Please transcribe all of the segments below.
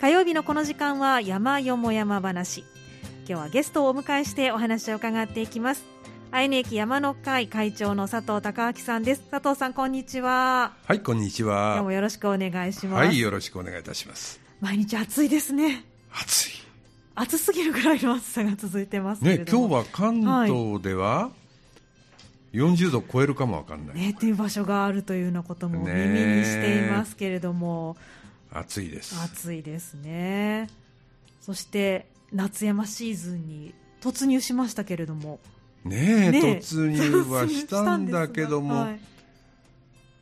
火曜日のこの時間は山よも山話。今日はゲストをお迎えしてお話を伺っていきます。愛媛駅山の会会長の佐藤孝明さんです。佐藤さんこんにちは。はいこんにちは。今日もよろしくお願いします。はいよろしくお願いいたします。毎日暑いですね。暑い。暑すぎるぐらいの暑さが続いてますね今日は関東では、はい40度超えるかもわかんない、ね、っていう場所があるというようなことも耳にしていますけれども、暑いです。暑いですね。そして夏山シーズンに突入しましたけれども。ねえ突入はしたんだけども、はい、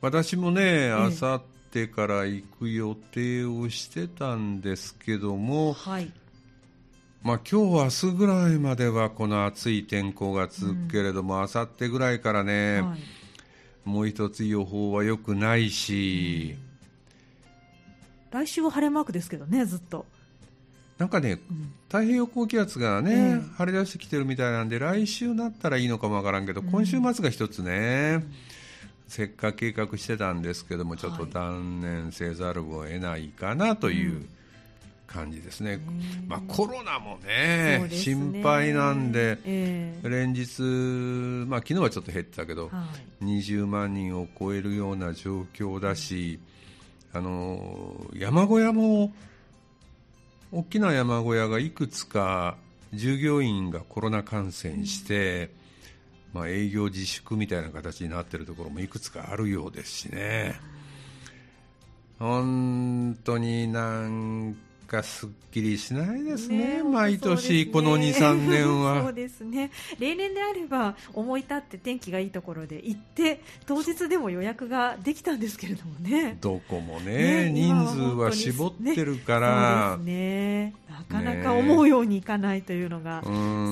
私もねあさってから行く予定をしてたんですけども、はい。まあ、今日明日ぐらいまではこの暑い天候が続くけれども、あさってぐらいからね、はい、もう一つ予報は良くないし、来週は晴れマークですけどね、ずっと。なんかね、うん、太平洋高気圧がね、えー、晴れ出してきてるみたいなんで、来週になったらいいのかもわからんけど、うん、今週末が一つね、せっかく計画してたんですけども、ちょっと断念せざるを得ないかなという。うん感じですね、まあ、コロナもね、ね。心配なんで、えー、連日、まあ昨日はちょっと減ってたけど、はい、20万人を超えるような状況だし、あの山小屋も、大きな山小屋がいくつか従業員がコロナ感染して、まあ、営業自粛みたいな形になっているところもいくつかあるようですしね。本当になんかすっきりしないですね、ね毎年、この2、3年は。そうですね。例年であれば思い立って天気がいいところで行って当日でも予約ができたんですけれどもね。どこもね、ね、人数は絞ってるから、ね、なかなか思うようにいかないというのが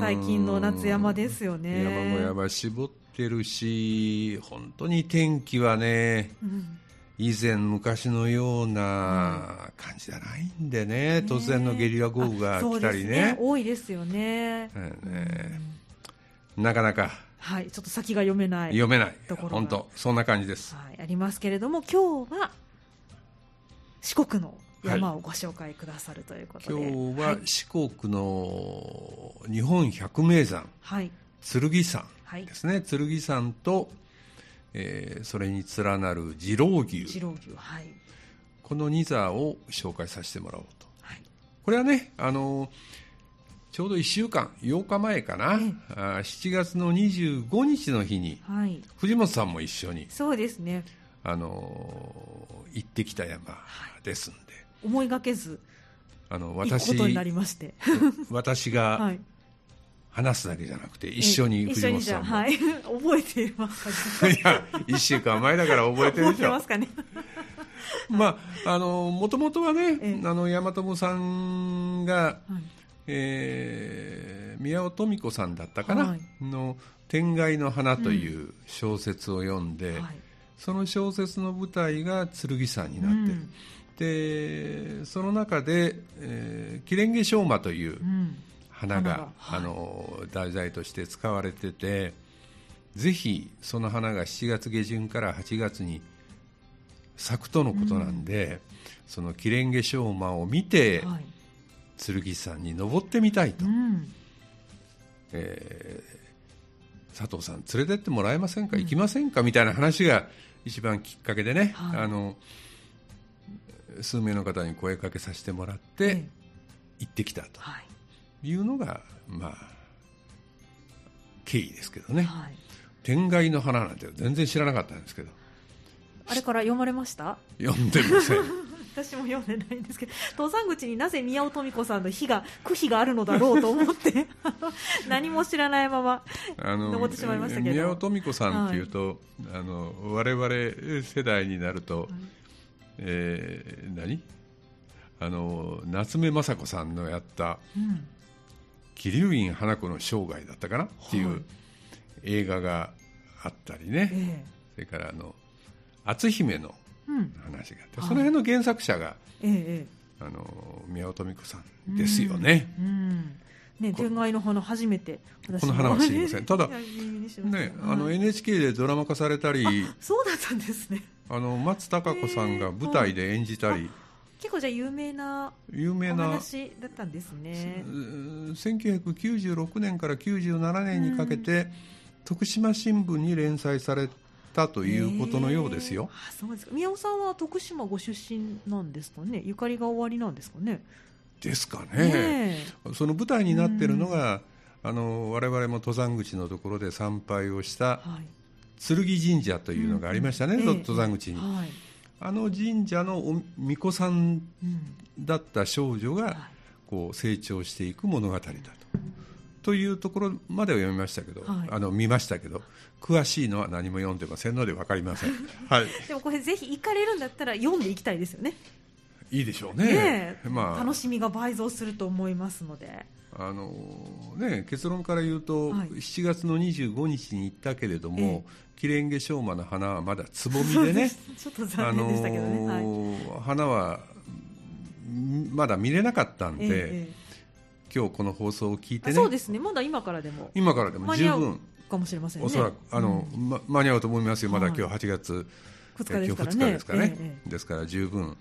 最近の夏山ですよね。山小屋は絞ってるし本当に天気はね、うん以前昔のような感じじゃないんでね、突然のゲリラ豪雨が来たりね、ね、多いですよね。ね、なかなかはい。ちょっと先が読めない読めない。本当そんな感じです、はい、ありますけれども今日は四国の山をご紹介くださるということで、はい、今日は四国の日本百名山、はい、剣山ですね、はい、剣山とえー、それに連なる次郎牛。次郎牛、はい、この2座を紹介させてもらおうと、はい、これはねあのちょうど1週間8日前かな、ええ、あ7月の25日の日に、はい、藤本さんも一緒にそうですね。あの行ってきた山ですんで、思いがけずあの私私が、はい話すだけじゃなくて一緒に藤本さんも、はい、覚えていますかいや1週間前だから覚えてるでしょ。ますかね。まああのもともとはね、ええ、あの山友さんが、はい、えー、宮尾富子さんだったかな、はい、の「天外の花」という小説を読んで、うんはい、その小説の舞台が剣山になってる、うん、でその中で「えー、キレンゲショーマ」という、うん花が、はい、あの題材として使われててぜひその花が7月下旬から8月に咲くとのことなんで、うん、そのキレンゲショウマを見て、はい、剣山に登ってみたいと、うん、えー、佐藤さん連れてってもらえませんか、うん、行きませんか？みたいな話が一番きっかけでね、はい、あの数名の方に声かけさせてもらって、行ってきたと。はいいうのが、まあ、経緯ですけどね、はい、天外の花なんて全然知らなかったんですけど。あれから読まれました？読んでません。私も読んでないんですけど。登山口になぜ宮尾富子さんの碑が句碑があるのだろうと思って 何も知らないまま登ってしまいましたけど。宮尾富子さんっていうと、はい、あの我々世代になると、はい、えー、何？あの夏目雅子さんのやった、うん桐生院花子の生涯だったかなっていう映画があったりね、えそれからあの篤姫の話があって、うん、その辺の原作者が、えあの宮尾富子さんですよね。ね、天外の花初めてこの花は知りません。ただ、ね、あの NHK でドラマ化されたりそうだったんですね。あの松たか子さんが舞台で演じたり、結構じゃ有名な有名な話だったんですね。1996年から97年にかけて、うん、徳島新聞に連載されたということのようですよ。あそうですか。宮尾さんは徳島ご出身なんですかね。ゆかりが終わりなんですかね。ですかね、その舞台になっているのが、うん、あの我々も登山口のところで参拝をした、はい、剣神社というのがありましたね、うん、登山口に、はい、あの神社のお巫女さんだった少女がこう成長していく物語だと。というところまでは読みましたけど、はい、あの見ましたけど詳しいのは何も読んでませんので分かりません、はい、でもこれぜひ行かれるんだったら読んでいきたいですよね。いいでしょうね、ね、まあ、楽しみが倍増すると思いますのであのね、結論から言うと、はい、7月の25日に行ったけれども、ええ、キレンゲショウマの花はまだつぼみでね ちょっと残念でしたけどね、あのはい、花はまだ見れなかったんで、え、今日この放送を聞いてね。そうですね。まだ今からでも。今からでも十分。かもしれませんね。おそらくあの、うん。ま、間に合うと思いますよ。まだ今日8月、2日ですからね。今日2日ですからね、ですから十分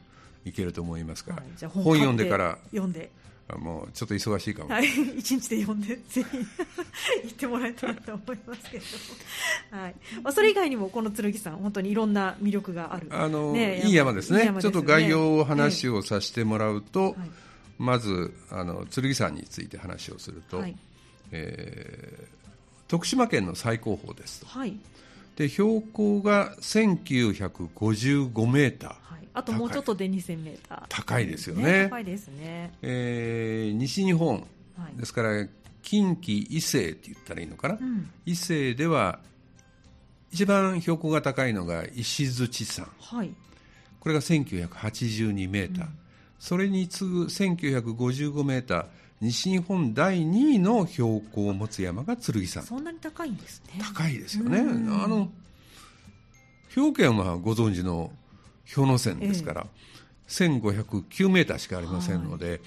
いけると思いますから、はい、本読んでから。読んでもうちょっと忙しいかも、はい、一日で読んでぜひ行ってもらえたらと思いますけど、はい。まあ、それ以外にもこの剣さん本当にいろんな魅力がある。あの、ね、いい山ですね、ね、ちょっと概要を話をさせてもらうと、はい、まずあの剣山について話をすると、はい、えー、徳島県の最高峰ですと、はい、で標高が1955メーター。あともうちょっとで2000メーター。高いですよね。高いですね、えー、西日本、はい、ですから近畿伊勢って言ったらいいのかな、うん、伊勢では一番標高が高いのが石槌山、はい、これが1982メーター、うん、それに次ぐ1955メーター西日本第2位の標高を持つ山が剣山。そんなに高いんですね。高いですよね、あの兵庫県はご存知の氷ノ山ですから、えー、1509メーターしかありませんので、はい、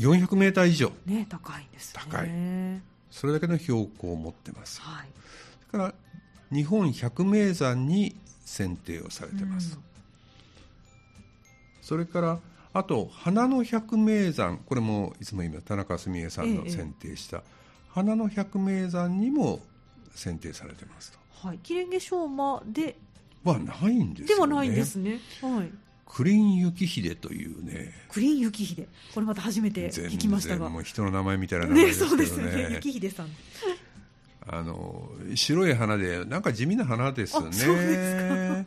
400メーター以上、ね、高いです、ね、高い。それだけの標高を持ってます、はい、それから日本百名山に選定をされてます、うん、それからあと花の百名山これもいつも言います田中澄江さんの選定した、ええ、花の百名山にも選定されてますと。はい、キレンゲ昌磨で？はないんです、ね、ではないんですね。はい。クリン幸秀というね。クリン幸秀。これまた初めて聞きましたが。もう人の名前みたいな名前ですね。ねそうですね。幸秀さん。あの白い花でなんか地味な花ですね。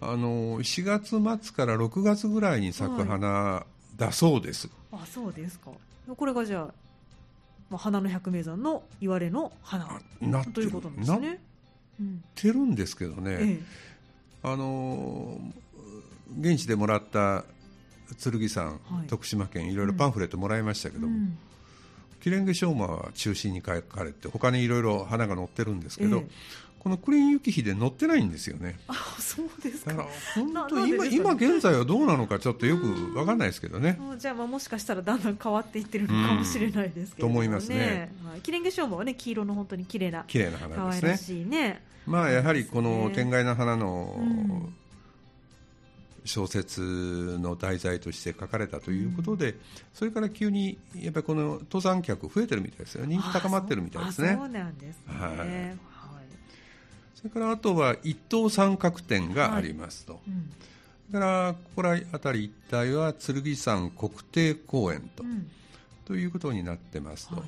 あの4月末から6月ぐらいに咲く花だそうです。はい、あそうですか。これがじゃあ、まあ、花の百名山の言われの花ということなんですね。なってるんですけどね。ええあの現地でもらった剣山、はい、徳島県いろいろパンフレットもらいましたけども、うん、キレンゲショウマは中心に書かれて他にいろいろ花が載ってるんですけど、えこのクリーン雪秀載ってないんですよね。あそうですか。だから本当今今現在はどうなのかちょっとよく分かんないですけどね。じゃあまあもしかしたらだんだん変わっていってるのかもしれないですけど、ね、と思いますね。キレンゲショウマはね黄色の本当に綺麗な綺麗な花ですね。しいね。まあやはりこの天外な花の、小説の題材として書かれたということで、それから急にやっぱりこの登山客増えてるみたいですよ人気高まってるみたいですね。そうなんですね。はい。それからあとは一等三角点がありますと。はい。うん。それからここら辺り一帯は剣山国定公園と。うん、ということになってますと、はい、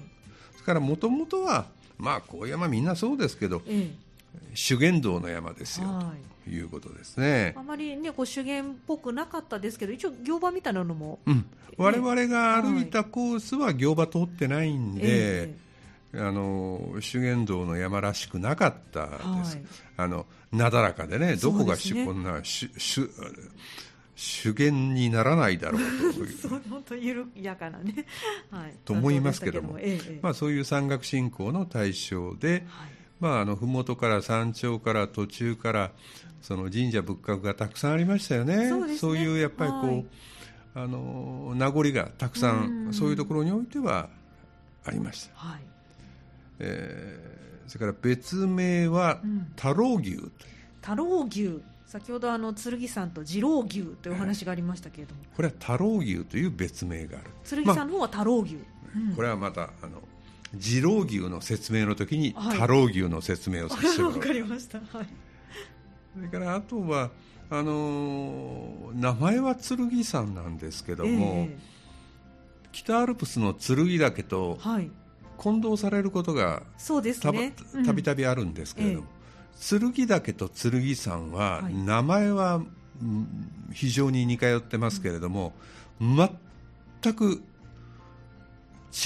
それからもともとは、まあ、高山みんなそうですけど、ええ、修験道の山ですよ、はい、ということですね。あまり、ね、こう修験っぽくなかったですけど一応行場みたいなのも、うん、我々が歩いたコースは行場通ってないんで、えあの修験道の山らしくなかったです、はい、あのなだらかでねどこがし、ね、こんなしし修験にならないだろうとそう本当緩やかなね、はい、と思いますけども、ええ、まあ、そういう山岳信仰の対象で、はいまあ、あの麓から山頂から途中からその神社仏閣がたくさんありましたよね。そう、ね、そういうやっぱりこう、はい、あの名残がたくさんそういうところにおいてはありました。はい、えー、それから別名は太郎牛、う。ん、太郎牛。先ほどあの剣山と次郎牛というお話がありましたけれども、これは太郎牛という別名がある。剣山の方は太郎牛、まあ、これはまたあの次郎牛の説明の時に太郎牛の説明をさせてもらう、わ、はい、かりました、はい、それからあとはあのー、名前は剣山なんですけども、えー、北アルプスの剣岳と混同されることがたびたびあるんですけれども、えー、剣岳と剣山は、名前は非常に似通ってますけれども、全く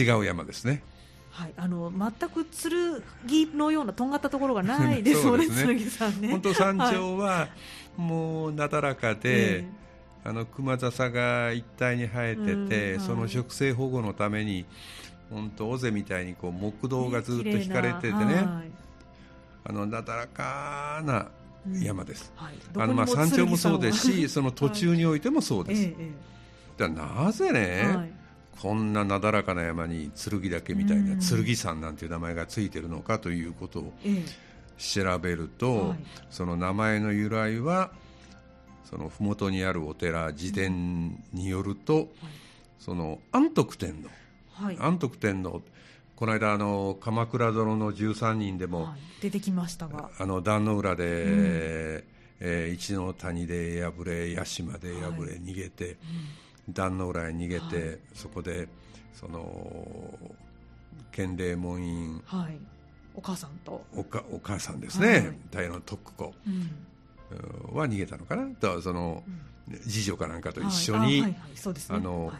違う山ですね。はい、あの全く剣のようなとんがったところがないですよね、ね。剣さんね。本当山頂は、もうなだらかで、えー、あの熊笹が一帯に生えてて、うん、その植生保護のために本当尾瀬みたいにこう木道がずっと引かれててね、はい、あのなだらかな山です。うんはい、あのまあ山頂もそうですし、その途中においてもそうです。はい。えー、なぜね、こんななだらかな山に剣岳みたいな、剣山なんていう名前がついてるのかということを調べると、はい、その名前の由来はその麓にあるお寺自伝によると、はい、その安徳天皇、はい、安徳天皇。この間あの鎌倉殿の13人でも、出てきましたが。あの壇の浦で、うん、えー、一の谷で敗れ屋島で敗れ、逃げて、うん。壇の浦へ逃げて、はい、そこでその建礼門院、はい、お母さんと。おかお母さんですね、はい、の徳子、うん、は逃げたのかなとその、うん、次女かなんかと一緒に、あの、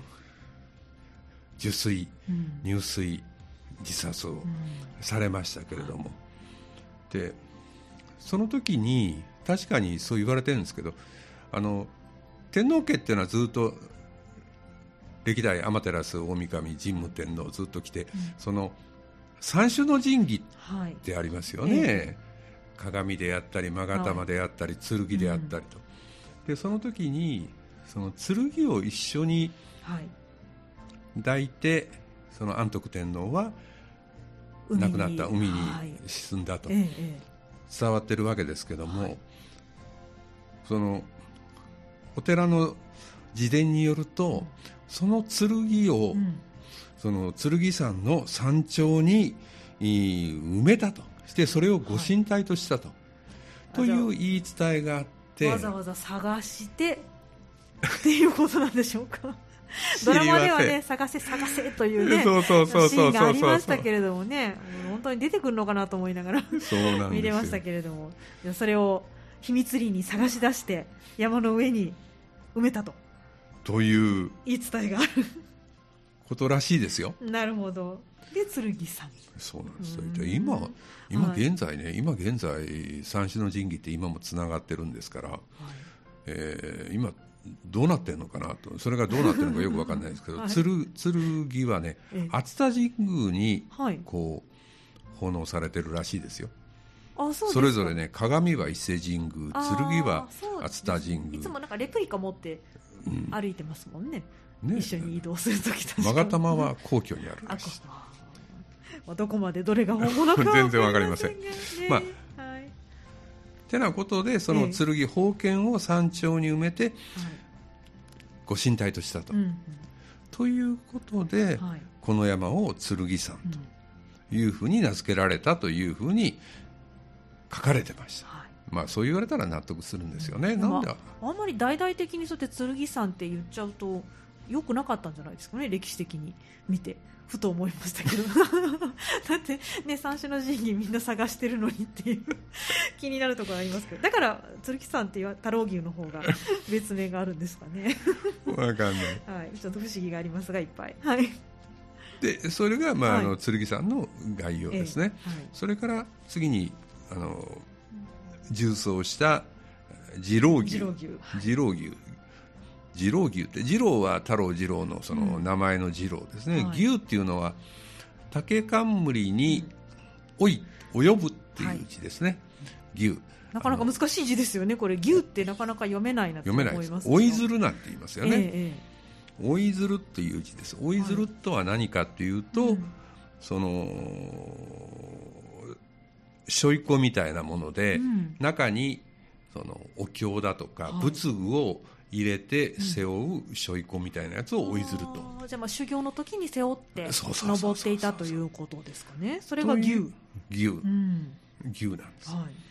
受水、うん、入水自殺をされましたけれども、でその時に確かにそう言われてるんですけどあの天皇家っていうのはずっと歴代天照大神神武天皇ずっと来て、うん、その三種の神器ってありますよね、はいえ。ー、鏡であったり勾玉であったり、はい、剣であったりと、うん、でその時にその剣を一緒に抱いて、はい、その安徳天皇は亡くなった海に沈んだと。伝わってるわけですけども、そのお寺の自伝によると、その剣を、うん、その剣山の山頂に埋めたと。してそれをご神体としたと、はい、という言い伝えがあって。わざわざ探してっていうことなんでしょうか ドラマではね探せ探せというねそうそうそうそうシーンがありましたけれどもね本当に出てくるのかなと思いながら 見れましたけれども。それを秘密裏に探し出して山の上に埋めたと。という。言い伝えがある。ことらしいですよ。なるほど。で剣さん。そうなんですよ。今今現在ね、はい、今現在三種の神器って今もつながってるんですから、はい、えー、今どうなってるのかなと。それがどうなってるのかよくわかんないですけど、はい、剣はね熱田神宮にこう、奉納されてるらしいですよ。あそそれぞれね鏡は伊勢神宮剣は熱田神宮。いつもなんかレプリカ持って歩いてますもんね。うん、ね。一緒に移動する時と勾玉は皇居にあるらしい。まあ、どこまでどれが本物か全然わかりません、まあはい、てなことでその剣宝剣を山頂に埋めて、ご神体としたと、うんということで、はい、この山を剣山というふうに名付けられたというふうに書かれてました、まあ、そう言われたら納得するんですよね、なんであんまり大々的にそうやって剣山って言っちゃうとよくなかったんじゃないですかね、歴史的に。見て。ふと思いましたけど。だってね三種の神器みんな探してるのにっていう。気になるところありますけど。だから剣山っていう太郎牛の方が別名があるんですかね。わかんない、はい、ちょっと不思議がありますがいっぱい。はい。でそれが、まあ、はい、あの剣山の概要ですね、えーはい、それから次にあの重曹した次郎牛。次郎牛。次郎牛って次郎は太郎次郎のその名前の次郎ですね、うん、牛っていうのは竹冠におい及ぶっていう字ですね、はい、牛。なかなか難しい字ですよねこれ。牛ってなかなか読めないなと思います読めない追い鶴なんて言いますよね、ええ、追い鶴っていう字です。追い鶴とは何かっていうと、はい。うん、そのしょいこみたいなもので、うん、中に、そのお経だとか仏具を入れて背負うしょいこみたいなやつを追いずると、うん、じゃあまあ修行の時に背負って登っていたということですかね。それが牛。牛、うん、牛なんです、はい。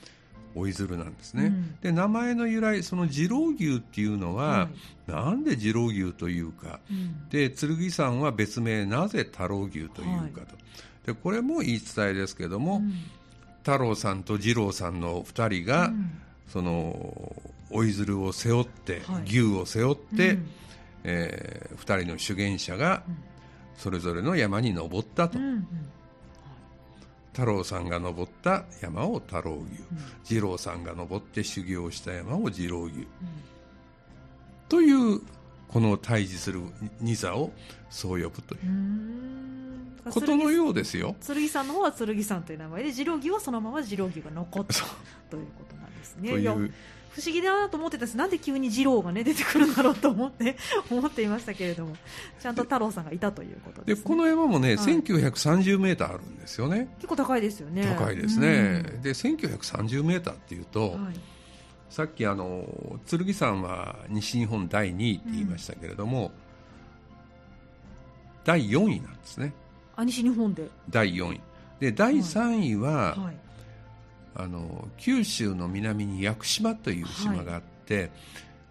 追い鶴なんですね、うん、で名前の由来その次郎牛っていうのは、はい、なんで次郎牛というか、うん、で剣山は別名なぜ太郎牛というかと、はい、でこれも言い伝えですけども、うん、太郎さんと次郎さんの2人が、その追い鶴を背負って、はい、牛を背負って、うん、えー、2人の修験者がそれぞれの山に登ったと。うんうん。太郎さんが登った山を太郎牛、うん、二郎さんが登って修行した山を二郎牛、うん、というこの対峙する二座をそう呼ぶという。ことのようですよ。剣さんの方は剣さんという名前で二郎牛はそのまま二郎牛が残ったということなんですね。という不思議だなと思ってたんです。なんで急に二郎が、ね、出てくるんだろうと思って 思っていましたけれども。ちゃんと太郎さんがいたということです、ね、でこの山もね、はい、1930メーターあるんですよね。結構高いですよね。高いですね、うん、で1930メーターっていうと、はい、さっきあの剣山は西日本第2位って言いましたけれども、うん、第4位なんですね。あ西日本で。第4位。で第3位は、はい、あの九州の南に屋久島という島があって、はい、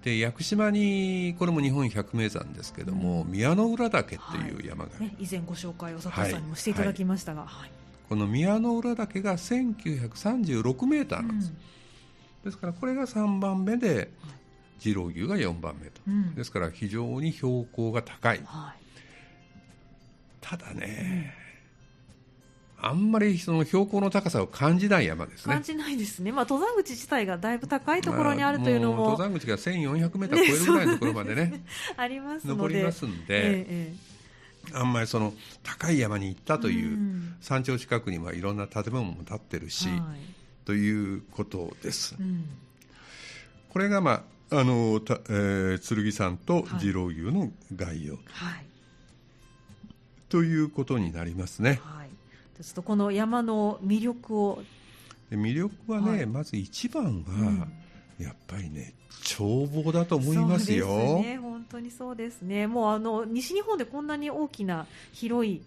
で屋久島にこれも日本百名山ですけども、うん、宮之浦岳っていう山が、はい。ね、以前ご紹介を佐藤さんにもしていただきましたが、はい、この宮之浦岳が1936メーターなんです、うん、ですからこれが3番目で次郎牛が4番目と、うん、ですから非常に標高が高い、ただね、あんまりその標高の高さを感じない山ですね。感じないですね。まあ登山口自体がだいぶ高いところにあるというのも、まあ、登山口が1400メートル超えるぐらいのところまでね、あります登りますんで、ええ、あんまりその高い山に行ったという、山頂近くにはいろんな建物も建ってるし、はい、ということです。うん、これがまああのた、えー、剣山と次郎牛の概要、はい、ということになりますね。はいちょっとこの山の魅力を。魅力はね、はい、まず一番は、うん、やっぱりね眺望だと思いますよ。そうですね、本当にそうですね。もうあの西日本でこんなに大きな広い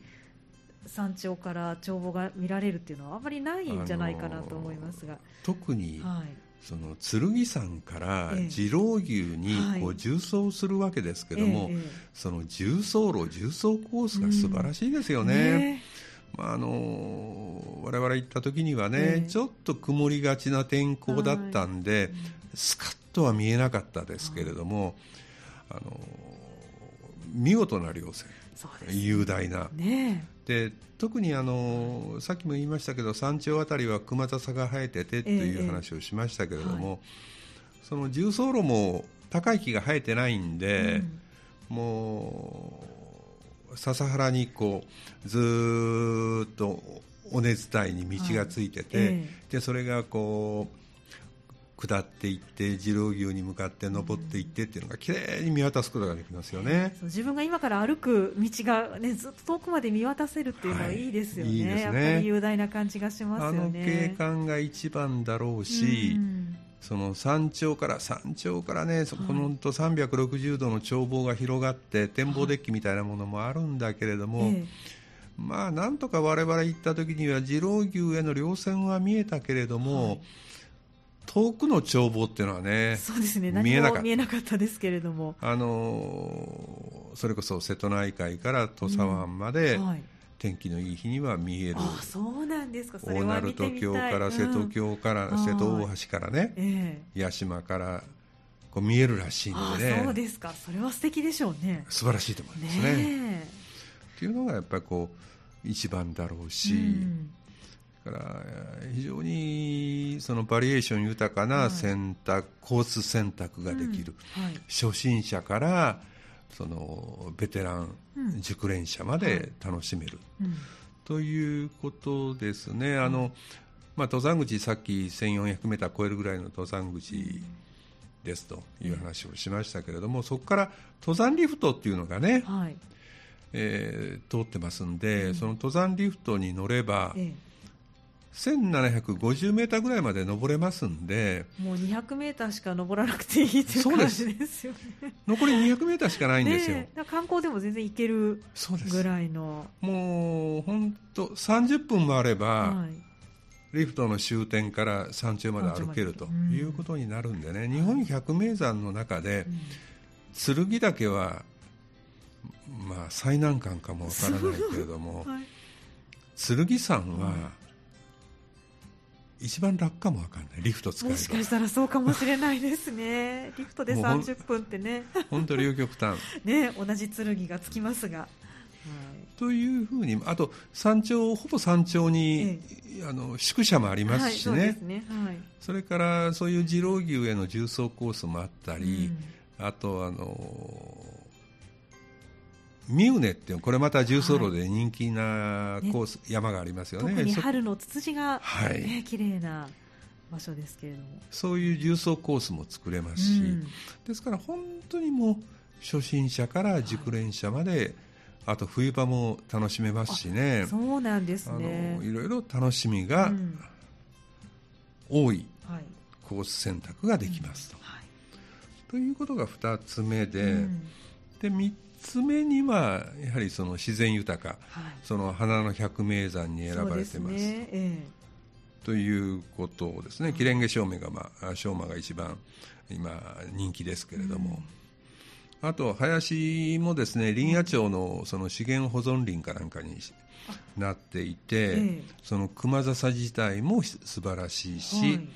山頂から眺望が見られるっていうのはあまりないんじゃないかなと思いますが。特に、はい、その剣山から次郎牛にこう縦走するわけですけども、その重走路重走コースが素晴らしいですよね。うんねまあ、あの我々行った時にはね、えー、ちょっと曇りがちな天候だったんで、はい、スカッとは見えなかったですけれども、あの見事な稜線、雄大な。ね、で特にあのさっきも言いましたけど山頂あたりは熊笹が生えててという話をしましたけれども、その重走路も高い木が生えてないんで、うん、もう笹原にこうずっと尾根伝いに道がついてて、はいえ。ー、でそれがこう下っていって次郎牛に向かって登っていってっていうのが綺麗に見渡すことができますよね、うん、自分が今から歩く道が、ね、ずっと遠くまで見渡せるっていうのはい。いですよね。はい、いいね。やっぱり雄大な感じがしますよね。あの景観が一番だろうし、うんその山頂から山頂からね、そこのと360度の眺望が広がって展望デッキみたいなものもあるんだけれども、まあなんとか我々行った時には次郎牛への稜線は見えたけれども、はい、遠くの眺望っていうのはね、そうですね。見えなかった。見えなかったですけれども、あのそれこそ瀬戸内海から土佐湾まで、うんはい天気のいい日には見える。あそうなんですか。大鳴門橋から瀬戸橋から、うん、瀬戸大橋からね、えー、八島からこう見えるらしいのでね。そうですか。それは素敵でしょうね。素晴らしいと思いますね。ねっていうのがやっぱりこう一番だろうし、うん、だから非常にそのバリエーション豊かな選択、はい、コース選択ができる、うん。はい、初心者からそのベテラン、熟練者まで楽しめる、ということですね。あのまあ、登山口、さっき1400メーター超えるぐらいの登山口ですという話をしましたけれども、そこから登山リフトっていうのがね、はい、えー、通ってますんで、うん、その登山リフトに乗れば、え1750メーターぐらいまで登れますんで。もう200メーターしか登らなくていいという感じですよね。残り200メーターしかないんですよ、ね、観光でも全然行けるぐらいの。もう本当30分もあれば、はい、リフトの終点から山頂まで歩けるということになるんでね、うん、日本百名山の中で、うん、剣岳はまあ最難関かもわからないけれども、はい、剣山は、一番楽かもわかんないリフト使えもしかしたらそうかもしれないですね。リフトで30分ってね。本当両極端。ね同じ剣がつきますが、はい、というふうにあと山頂ほぼ山頂に、ええ、あの宿舎もありますしね。はいそね。はい、それからそういう次郎牛への重走コースもあったり、うん、あとあのミウネっていうこれまた重走路で人気なコース、はい。ね、山がありますよね。特に春のツツジが、ね、はい、綺麗な場所ですけれども。そういう重走コースも作れますし、うん、ですから本当にもう初心者から熟練者まで、はい、あと冬場も楽しめますしね。そうなんですね。あのいろいろ楽しみが多いコース選択ができますと。うん。はい、ということが2つ目で、うん、で3つ目にはやはりその自然豊か、はい、その花の百名山に選ばれてます。ね。えー、ということをですね、キレンゲ照明が、まあ、照馬が一番今人気ですけれども、うん、あと林もですね林野庁のその資源保存林かなんかになっていて、えー、その熊笹自体も素晴らしいし、はい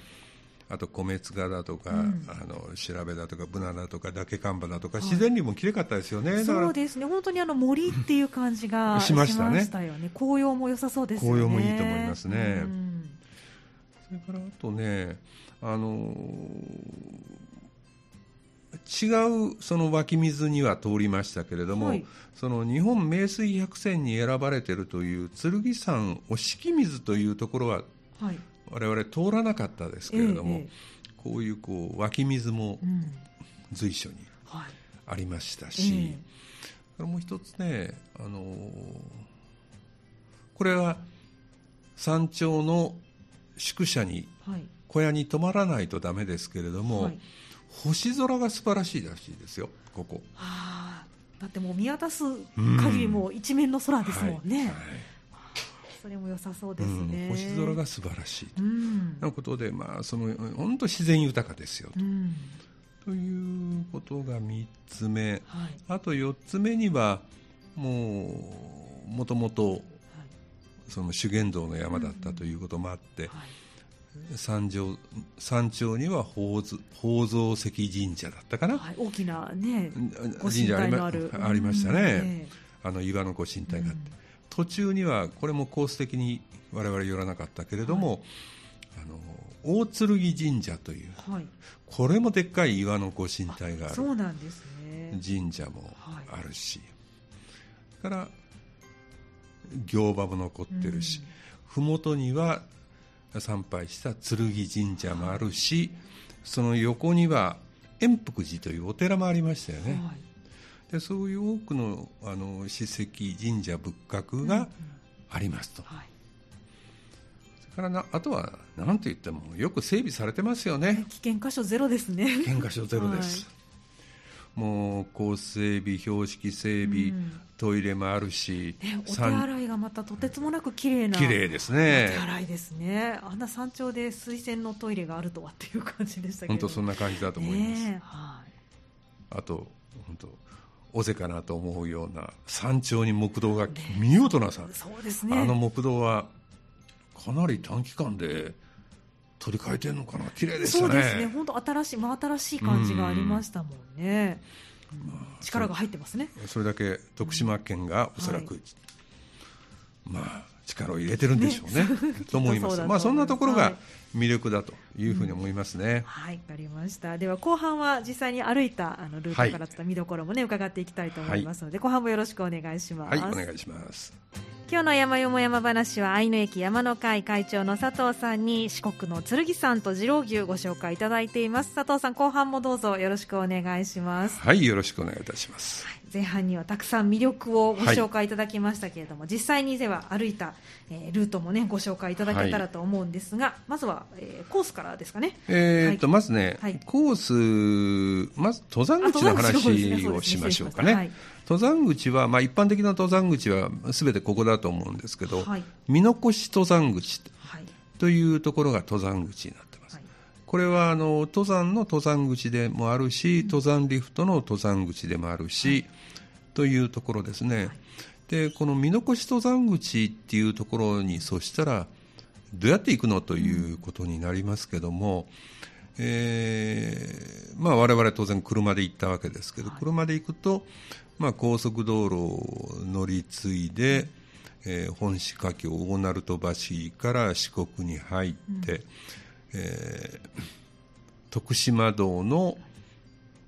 あと米塚だとか、うん、あの調べだとかブナだとか嶽カンバだとか、はい、自然林もきれかったですよね。そうですね。本当にあの森っていう感じが しましたね。紅葉も良さそうですよね。紅葉もいいと思いますね、うん、それからあとねあの違うその湧き水には通りましたけれども、はい、その日本名水百選に選ばれているという剣山お敷水というところは、はい、我々通らなかったですけれども、ええ、こういうこう湧き水も随所にありましたし、うん、もう一つね、あのー、これは山頂の宿舎に、はい、小屋に泊まらないとダメですけれども、はい、星空が素晴らしいらしいですよここ。はあ、だってもう見渡す限りも一面の空ですもんね。うんはいそれも良さそうですね、うん、星空が素晴らしいと。いうことで、まあ、その本当自然豊かですよと。ということが3つ目、はい、あと4つ目にはもうもともとその修験道の山だったということもあって、はい、山上山頂には宝宝蔵石神社だったかな、はい、大きな、ね、神社ありまありましたね、あの岩のご神体があって。途中にはこれもコース的に我々寄らなかったけれども、はい、あの大剣神社という、はい、これもでっかい岩のご神体がある。そうなんですね。神社もあるし、はい、から行場も残ってるし、うん、麓には参拝した剣神社もあるし、その横には円福寺というお寺もありましたよね。はいでそういう多くのあの史跡神社仏閣がありますと、うんうんはい、それからなあとは何と言ってもよく整備されてますよね。危険箇所ゼロですね。危険箇所ゼロです、はい、もう構成備標識整備、うん、トイレもあるし、ね、お手洗いがまたとてつもなく綺麗な綺麗ですね。お手洗いですね。あんな山頂で水洗のトイレがあるとはっていう感じでしたけど本当そんな感じだと思います、ねはい、あと本当尾瀬かなと思うような山頂に木道が見事なさ、ね、そうですね、あの木道はかなり短期間で取り替えてるのかな。綺麗でしたね。そうですね。本当新しい真新しい感じがありましたもんね、まあ、力が入ってますね。それだけ徳島県がおそらく、はい、まあ力を入れてるんでしょうね、ね、と思います。まあそんなところが魅力だというふうに思いますね、うん、はいわかりました。では後半は実際に歩いたあのルートからった見どころもね、伺っていきたいと思いますので、はい、後半もよろしくお願いします。はいお願いします。今日の山よも山話は愛の駅山の会会長の佐藤さんに四国の剣山と次郎牛ご紹介いただいています。佐藤さん後半もどうぞよろしくお願いします。はいよろしくお願いいたします、はい前半にはたくさん魅力をご紹介いただきましたけれども、はい、実際にでは歩いた、えー、ルートもねご紹介いただけたらと思うんですが、はい、まずは、えー、コースからですかね。えー、っと、まずね、コースまず登山口の話をしましょうかね。登山口は、まあ、一般的な登山口はすべてここだと思うんですけど、見残し登山口とい。うところが登山口になってます。これはあの登山の登山口でもあるし、登山リフトの登山口でもあるし、というところですね。でこの見残し登山口っていうところにそしたらどうやって行くのということになりますけども、えーまあ、我々当然車で行ったわけですけど、車で行くと、まあ、高速道路を乗り継いで、えー、本市華境大鳴門橋から四国に入って、うん、えー、徳島道の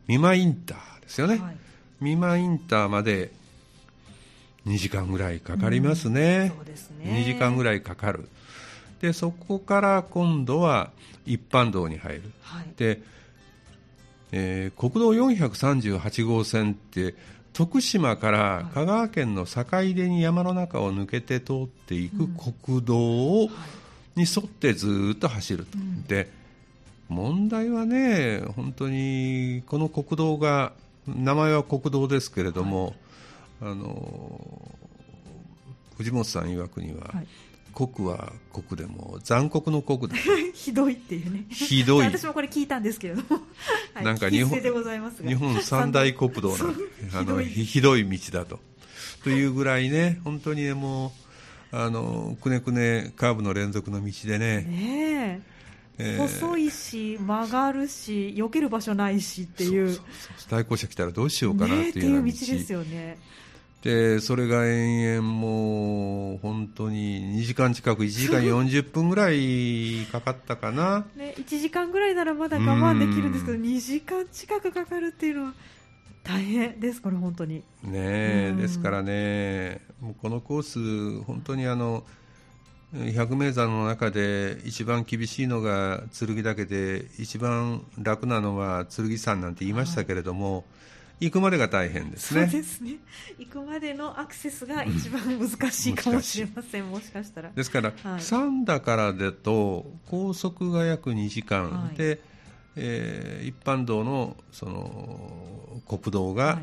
美馬インターですよね、はい、美馬インターまで2時間ぐらいかかりますね、うん、そうですね。2時間ぐらいかかる。でそこから今度は一般道に入る、はい、で、えー、国道438号線って徳島から香川県の坂出に山の中を抜けて通っていく国道を、に沿ってずっと走ると、で問題はね、本当にこの国道が、名前は国道ですけれども、あの藤本さん曰くには、国は国でも残酷の国だ ひどいっていうね。ひどい。私もこれ聞いたんですけれども、はい、なんか日本日本三大国道なあのひどい。道だと。というぐらいね本当にねもうあのくねくねカーブの連続の道でねねえー、細いし曲がるし避ける場所ないしっていう。対向車来たらどうしようかなっていう道ですよね。でそれが延々もう本当に2時間近く1時間40分ぐらいかかったかな、ね、1時間ぐらいならまだ我慢できるんですけど2時間近くかかるっていうのは大変ですこれ本当に。ねですからねもうこのコース本当にあの百名山の中で一番厳しいのが剣岳で一番楽なのは剣山なんて言いましたけれども、はい行くまでが大変ですね。そうですね。行くまでのアクセスが一番難しいかもしれません。もしかしたら。ですから、はい、三田からだと高速が約2時間、はい、で、えー、一般道のその国道が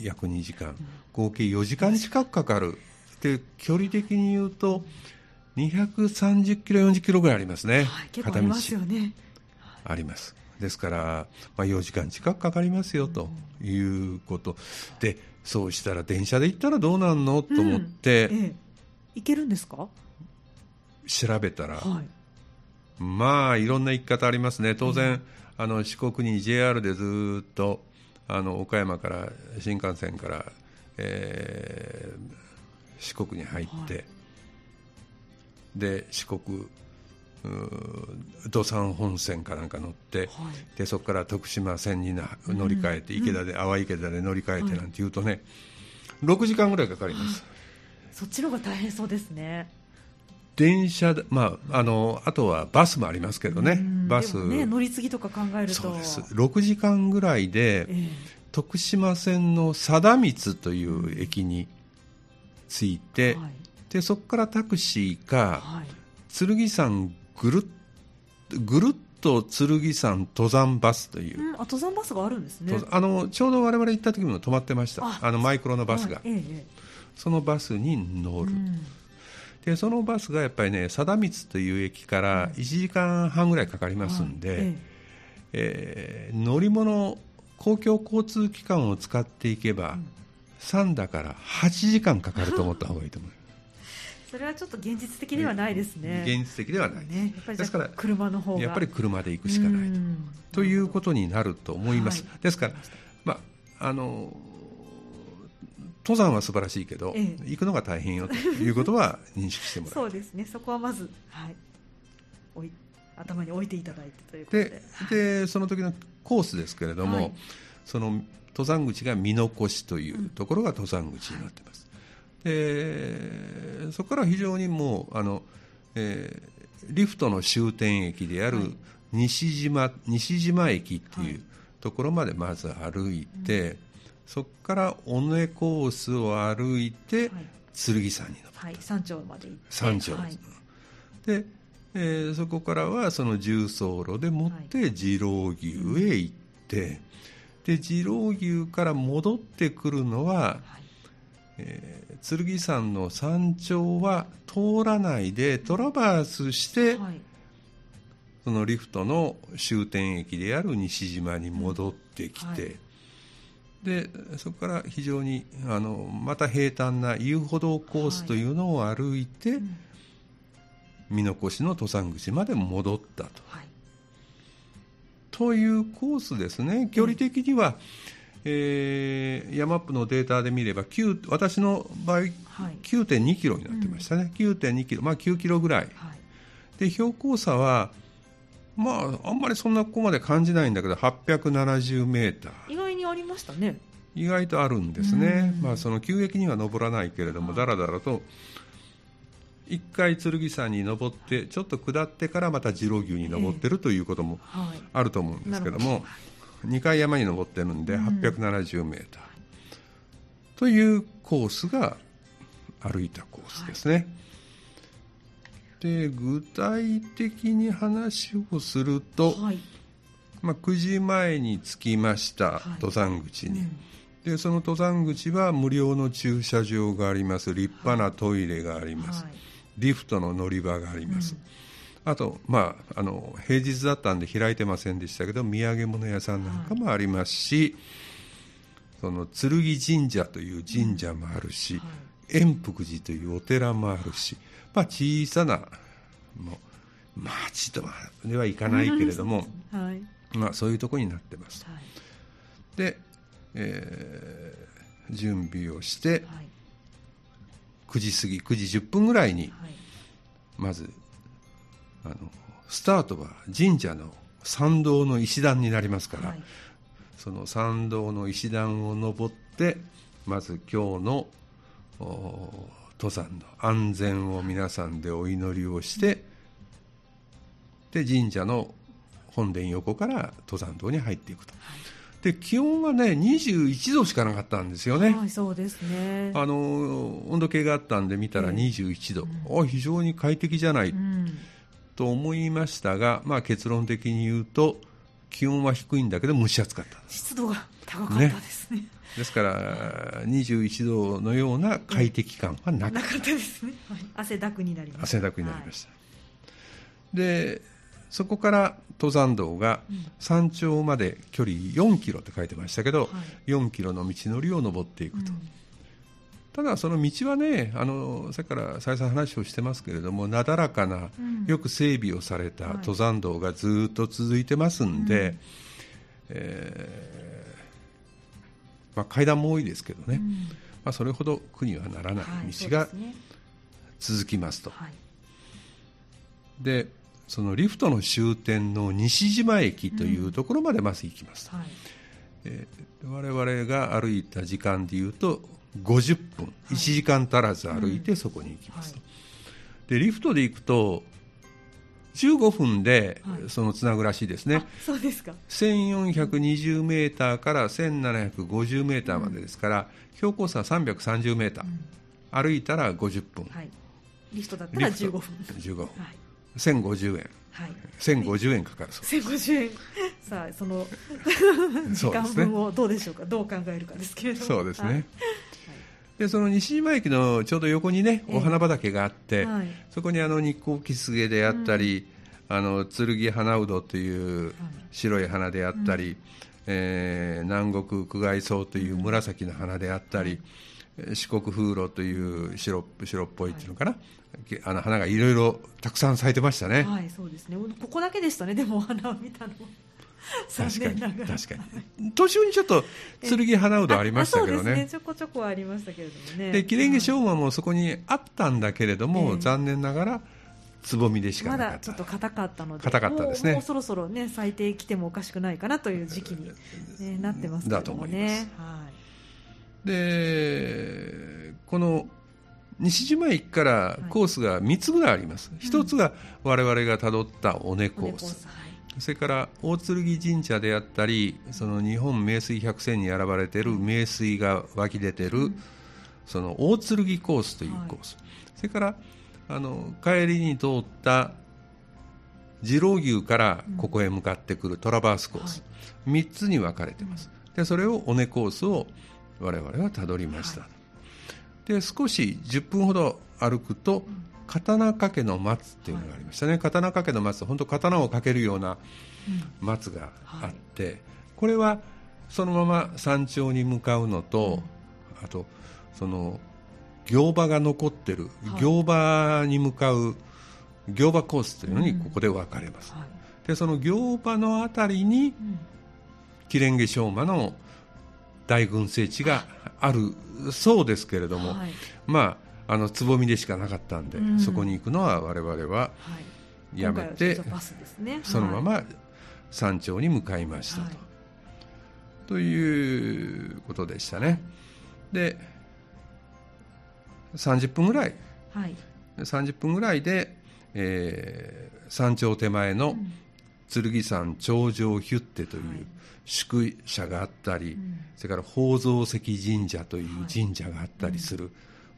約2時間、はい、合計4時間近くかかる。で距離的に言うと230キロ40キロぐらいありますね。はい、結構ありますよね。あります。ですから、まあ、4時間近くかかりますよということ、でそうしたら電車で行ったらどうなんのと思って、うん。ええ、行けるんですか？調べたら、はい、まあいろんな行き方ありますね、当然、うん、あの四国に JR でずっとあの岡山から新幹線から、えー、四国に入って、はい、で四国土産本線かなんか乗って、はい、でそこから徳島線にな乗り換えて、池田で、淡池田で乗り換えてなんていうとね、はい、6時間ぐらいかかります、そっちの方が大変そうですね。電車まあ、あのあとはバスもありますけどね、バス、ね、乗り継ぎとか考えると。そうです。6時間ぐらいで、えー、徳島線の貞光という駅に着いて、はい、でそこからタクシーか、はい、剣山ぐるぐるっと剣山登山バスという、うん、あ登山バスがあるんですね。あのちょうど我々行った時も止まってました。あのマイクロのバスが、はいええ、そのバスに乗る、うん、でそのバスがやっぱりね貞光という駅から1時間半ぐらいかかりますんで、はいええ。ー、乗り物公共交通機関を使っていけば、うん、3だから8時間かかると思った方がいいと思いますそれはちょっと現実的ではないですね。現実的ではない。ね、ですから車の方やっぱり車で行くしかないということになると思います。はい、ですから、まああの登山は素晴らしいけど、ええ、行くのが大変よということは認識してもらう。そうですね。そこはまずはいおい頭に置いていただいてということで。で、はい、その時のコースですけれども、はい、その登山口が見残しというところが登山口になっています。えー、そこから非常にもうあの、えー、リフトの終点駅である西島,、西島駅っていうところまでまず歩いて、そこから尾根コースを歩いて、剣山に登る、はい、山頂まで行って。山頂、はい、で、えー、そこからはその重走路でもって次郎牛へ行って、で次郎牛から戻ってくるのは、はい。えー、剣山の山頂は通らないでトラバースして、はい、そのリフトの終点駅である西島に戻ってきて、はい、でそこから非常にあのまた平坦な遊歩道コースというのを歩いて、はい。見残しの登山口まで戻ったと。というコースですね、距離的には、えー、ヤマップのデータで見れば私の場合、はい、9.2キロになってましたね、うん、9.2キロ、まあ、9キロぐらい、はい、で標高差は、まあ、あんまりそんなここまで感じないんだけど、870メーター。意外にありましたね。意外とあるんですね、まあ、その急激には登らないけれども、だらだらと一回剣山に登ってちょっと下ってからまた次郎牛に登ってるということもあると思うんですけども、えー、2回山に登ってるんで870メーター、というコースが歩いたコースですね。はい、で具体的に話をすると、はい、まあ、9時前に着きました、登山口に。うん。でその登山口は無料の駐車場があります。立派なトイレがあります、はい、リフトの乗り場があります、うん、あと、まあ、あの平日だったんで開いてませんでしたけど土産物屋さんなんかもありますし、はい、その剣神社という神社もあるし、はい、円福寺というお寺もあるし、まあ、小さなもう町とはではいかないけれども、はい、まあ、そういうところになってます。で、えー、準備をして、9時過ぎ9時10分ぐらいに、まずあのスタートは神社の参道の石段になりますから、はい、その参道の石段を登ってまず今日の登山の安全を皆さんでお祈りをしてで神社の本殿横から登山道に入っていくと。はい。で気温はね21度しかなかったんですよね。はい、そうですね。あの温度計があったんで見たら21度、えー、非常に快適じゃない、うん、と思いましたが、まあ結論的に言うと気温は低いんだけど蒸し暑かった。湿度が高かったですね。ねですから21度のような快適感はなかった。ですね。はい、汗だくになりました。汗だくになりました。はい、でそこから登山道が山頂まで距離4キロって書いてましたけど、はい、4キロの道のりを登っていくと、うん、ただその道はねあのさっきから再三話をしてますけれどもなだらかな、うん、よく整備をされた登山道がずっと続いてますんで、はい、えー、まあ、階段も多いですけどね、うん、まあ、それほど苦にはならない道が続きますと。はい、でそのリフトの終点の西島駅というところまでまず行きます、うんはい。えー、我々が歩いた時間でいうと50分、はい、1時間足らず歩いてそこに行きます、うんはい、でリフトで行くと15分でそのつなぐらしいですね、はい、そうですか。1420メーターから1750メーターまでですから、うん、標高差330メーター、うん、歩いたら50分、はい、リフトだったら15分。15分、はい。1050円、はい、1050円かかるそう1050円。さあその時間分をどうでしょうか。どう考えるかですけれども。そうですね、はい、でその西島駅のちょうど横にねお花畑があって、えーはい、そこにあの日光キスゲであったり、うん、あの剣花うどという白い花であったり、うん、えー、南国久外草という紫の花であったり、うん、四国風炉という白白っぽいっていうのかな、あの花がいろいろたくさん咲いてましたね。はい、そうですね。ここだけでしたね。でもお花を見たの。確かに確かに。途中にちょっと剣花うどありましたけどね。ねちょこちょこありましたけれどもね。で、キレンゲショウマもそこにあったんだけれども、えー、残念ながら。つぼみでしかまだちょっと硬かったので、硬かったですね。もうそろそろね咲いてきてもおかしくないかなという時期に、ね、なってますけどもね。はい。で、この西島駅からコースが3つぐらいあります、はい、1つが我々がたどった尾根コース、それから大剣神社であったりその日本名水百選に選ばれている名水が湧き出ている、その大剣コースというコース、はい、それからあの帰りに通った次郎牛からここへ向かってくるトラバースコース、うんはい、3つに分かれてます、でそれを尾根コースを我々はたどりました、はい、で少し10分ほど歩くと、刀掛けの松っていうのがありましたね、はい、刀掛けの松本当刀をかけるような松があって、うんはい、これはそのまま山頂に向かうのと、うん、あとその行場が残ってる、はい、行場に向かう行場コースというのにここで分かれます、うんはい、でその行場のあたりに、キレンゲ昌磨の大群生地があるそうですけれども、はい、まああのつぼみでしかなかったんで、うん、そこに行くのは我々はやめて、ね、そのまま山頂に向かいましたと、ということでしたね。で30分ぐらい、はい、30分ぐらいで、えー、山頂手前の剣山頂上ヒュッテという宿舎があったり、それから宝蔵石神社という神社があったりする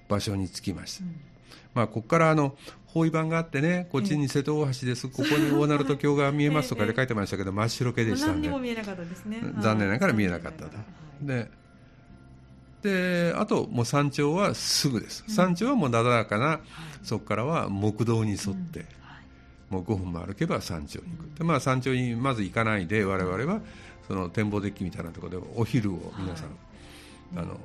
場所に着きました。まあ、ここからあの包囲板があってね、こっちに瀬戸大橋です、ここに大鳴門橋が見えますとかで書いてましたけど、真っ白けでしたんで、残念ながら見えなかったと。でであともう山頂はすぐです、山頂はもうなだらかな、そこからは木道に沿って、もう5分も歩けば山頂に行く、でまあ、山頂にまず行かないで我々はその展望デッキみたいなところでお昼を皆さん、あの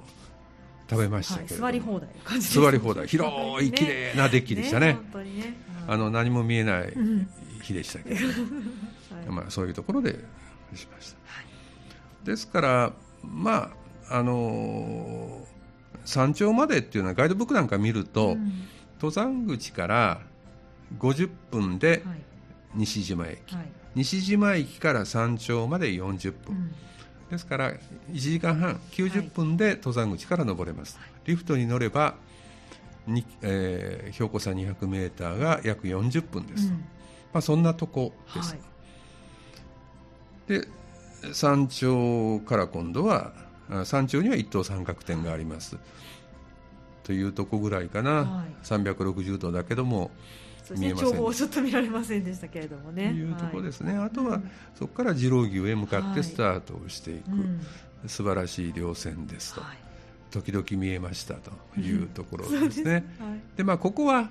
食べましたけど、座り放題座り放題。広い綺麗なデッキでしたね。あの何も見えない日でしたけど、まあ、そういうところでしました、ですからまああの山頂までっていうのはガイドブックなんか見ると、うん、登山口から50分で西島駅、はい、西島駅から山頂まで40分、うん、ですから1時間半90分で登山口から登れます、はい、リフトに乗ればに、えー、標高差200メーターが約40分です、うん、まあ、そんなとこです、はい、で山頂から今度は山頂には一等三角点があります。というとこぐらいかな、はい、360度だけども見えません、ね、情報ちょっと見られませんでしたけれどもね。というとこですね、はい、あとは、そこから次郎牛へ向かってスタートをしていく、はいうん、素晴らしい稜線ですと、はい、時々見えましたというところですね、うん、でまあここは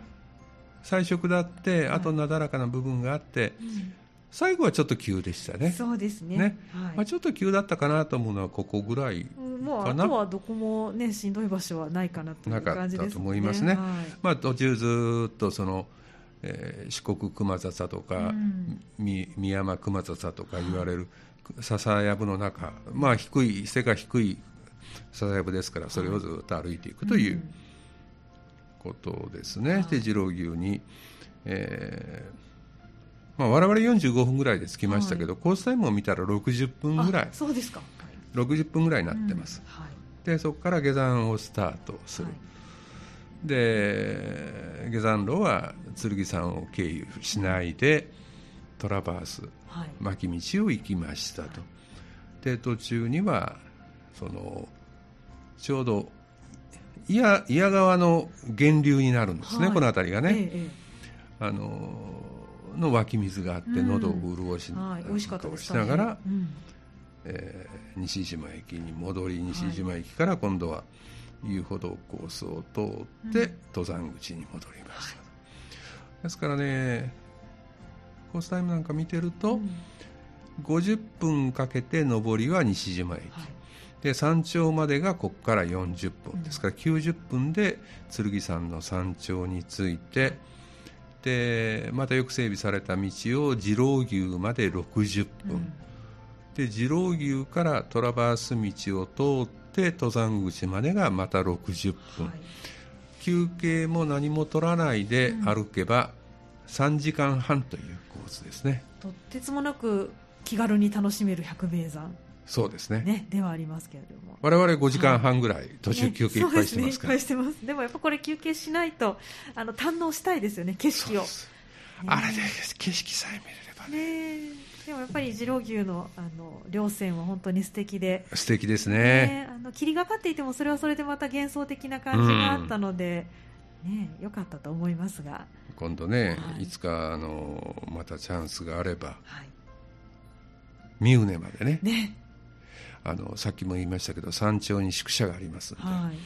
彩色だってあとなだらかな部分があって、うん。最後はちょっと急でしたね。そうですね。ね。はい、まあちょっと急だったかなと思うのはここぐらいもうあとはどこもねしんどい場所はないかなという感じですね。なかったと思いますね。はい、まあ途中ずっとその。えー、四国熊笹とか、うん、三山熊笹とか言われる笹やぶの中、まあ、低い背が低い笹やぶですからそれをずっと歩いていくということですね、はい、で次郎牛に、えーまあ、我々45分ぐらいで着きましたけど、はい、コースタイムを見たら60分ぐらい。そうですか、はい、60分ぐらいになってます、うん。はい、でそこから下山をスタートする、はい、で下山路は剣山を経由しないでトラバース、巻き道を行きましたと、で途中にはそのちょうど祖谷川の源流になるんですね、この辺りがね、ええ、あのの湧き水があって、喉を潤し,、はい、しながら、うん。えー、西島駅に戻り西島駅から今度は遊歩道コースを通って、登山口に戻りました、ですからねコースタイムなんか見てると、うん、50分かけて上りは西島駅、はい、で山頂までがここから40分。ですから90分で剣山の山頂に着いて、でまたよく整備された道を次郎牛まで60分、うん、で次郎牛からトラバース道を通って登山口までがまた60分、はい、休憩も何も取らないで歩けば3時間半というコースですね、とってつもなく気軽に楽しめる百名山。そうですね。ねではありますけれども。我々5時間半ぐらい途中休憩いっぱいしてますから、ね、いっぱいしてます。でもやっぱこれ休憩しないとあの堪能したいですよね景色を、あれで景色さえ見れればね。でもやっぱり次郎牛のあの稜線は本当に素敵で。素敵ですね、ね、あの霧がかっていてもそれはそれでまた幻想的な感じがあったので、うん、ね良かったと思いますが。今度ね、はい、いつかあのまたチャンスがあれば、はい、三畝までね。ね。あのさっきも言いましたけど山頂に宿舎がありますので、はい、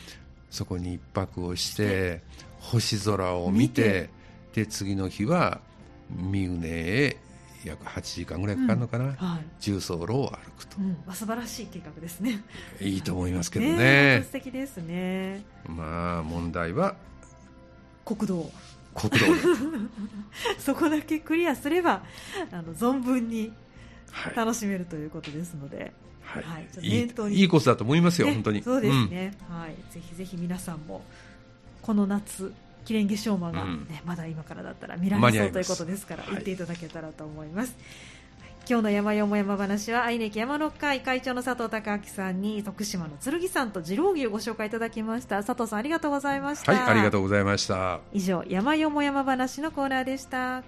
そこに一泊をして星空を見て。で次の日は三畝へ約8時間ぐらいかかるのかな、うんはい、重走路を歩くと、うん、まあ、素晴らしい計画ですね。いいと思いますけどね。ね素敵ですね。まあ問題は国道。国道 そこだけクリアすればあの存分に楽しめるということですので、はい、はい、念頭に。いいコースだと思いますよ、ね、本当に。そうですね、うん、はい、ぜひぜひ皆さんもこの夏キレンゲショーマがね、うん、まだ今からだったら見られそうということですから行っていただけたらと思います、はい、今日の山よも山話は愛媛山の会会長の佐藤孝明さんに徳島の剣さんと次郎牛をご紹介いただきました。佐藤さんありがとうございました。はいありがとうございました。以上山よも山話のコーナーでした